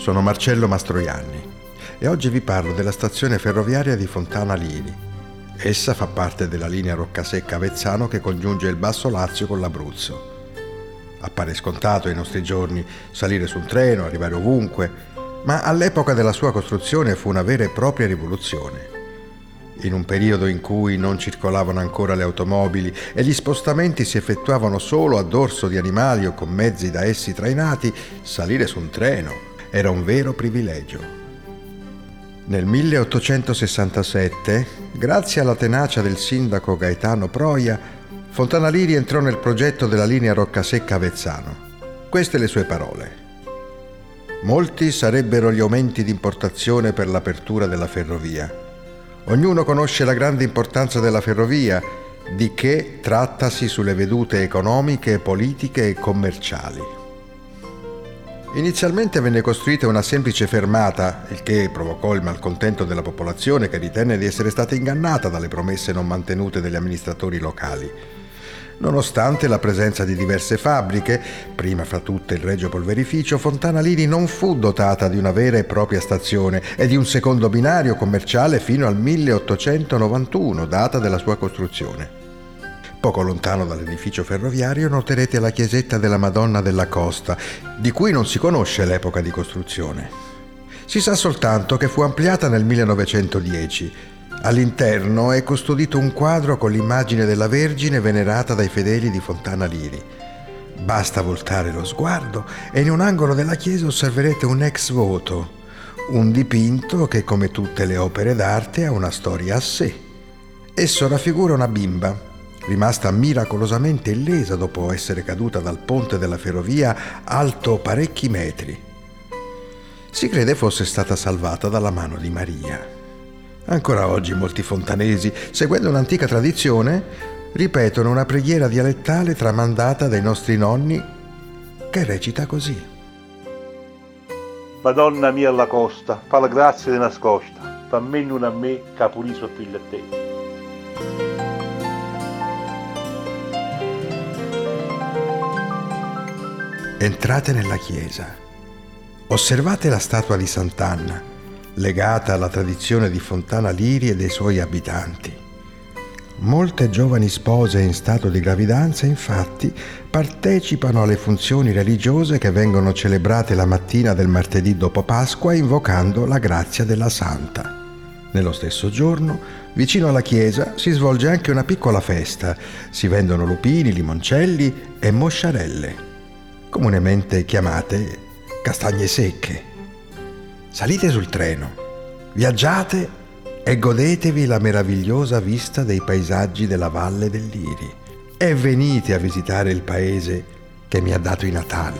Sono Marcello Mastroianni e oggi vi parlo della stazione ferroviaria di Fontana Liri. Essa fa parte della linea Roccasecca-Avezzano che congiunge il Basso Lazio con l'Abruzzo. Appare scontato ai nostri giorni salire su un treno, arrivare ovunque, ma all'epoca della sua costruzione fu una vera e propria rivoluzione. In un periodo in cui non circolavano ancora le automobili e gli spostamenti si effettuavano solo a dorso di animali o con mezzi da essi trainati, salire su un treno era un vero privilegio. Nel 1867, grazie alla tenacia del sindaco Gaetano Proia, Fontanaliri entrò nel progetto della linea Roccasecca-Avezzano. Queste le sue parole. Molti sarebbero gli aumenti di importazione per l'apertura della ferrovia. Ognuno conosce la grande importanza della ferrovia, di che trattasi sulle vedute economiche, politiche e commerciali. Inizialmente venne costruita una semplice fermata, il che provocò il malcontento della popolazione che ritenne di essere stata ingannata dalle promesse non mantenute dagli amministratori locali. Nonostante la presenza di diverse fabbriche, prima fra tutte il Regio Polverificio, Fontana Liri non fu dotata di una vera e propria stazione e di un secondo binario commerciale fino al 1891, data della sua costruzione. Poco lontano dall'edificio ferroviario noterete la chiesetta della Madonna della Costa, di cui non si conosce l'epoca di costruzione. Si sa soltanto che fu ampliata nel 1910. All'interno è custodito un quadro con l'immagine della Vergine venerata dai fedeli di Fontana Liri. Basta voltare lo sguardo e in un angolo della chiesa osserverete un ex voto, un dipinto che come tutte le opere d'arte ha una storia a sé. Esso raffigura una bimba rimasta miracolosamente illesa dopo essere caduta dal ponte della ferrovia alto parecchi metri. Si crede fosse stata salvata dalla mano di Maria. Ancora oggi molti fontanesi, seguendo un'antica tradizione, ripetono una preghiera dialettale tramandata dai nostri nonni che recita così. Madonna mia alla costa, fa la grazia di nascosta, fammi non a me, capoliso figlio a te. Entrate nella chiesa. Osservate la statua di Sant'Anna, legata alla tradizione di Fontana Liri e dei suoi abitanti. Molte giovani spose in stato di gravidanza, infatti, partecipano alle funzioni religiose che vengono celebrate la mattina del martedì dopo Pasqua invocando la grazia della Santa. Nello stesso giorno, vicino alla chiesa, si svolge anche una piccola festa. Si vendono lupini, limoncelli e mosciarelle comunemente chiamate castagne secche. Salite sul treno, viaggiate e godetevi la meravigliosa vista dei paesaggi della valle del Liri e venite a visitare il paese che mi ha dato i Natali.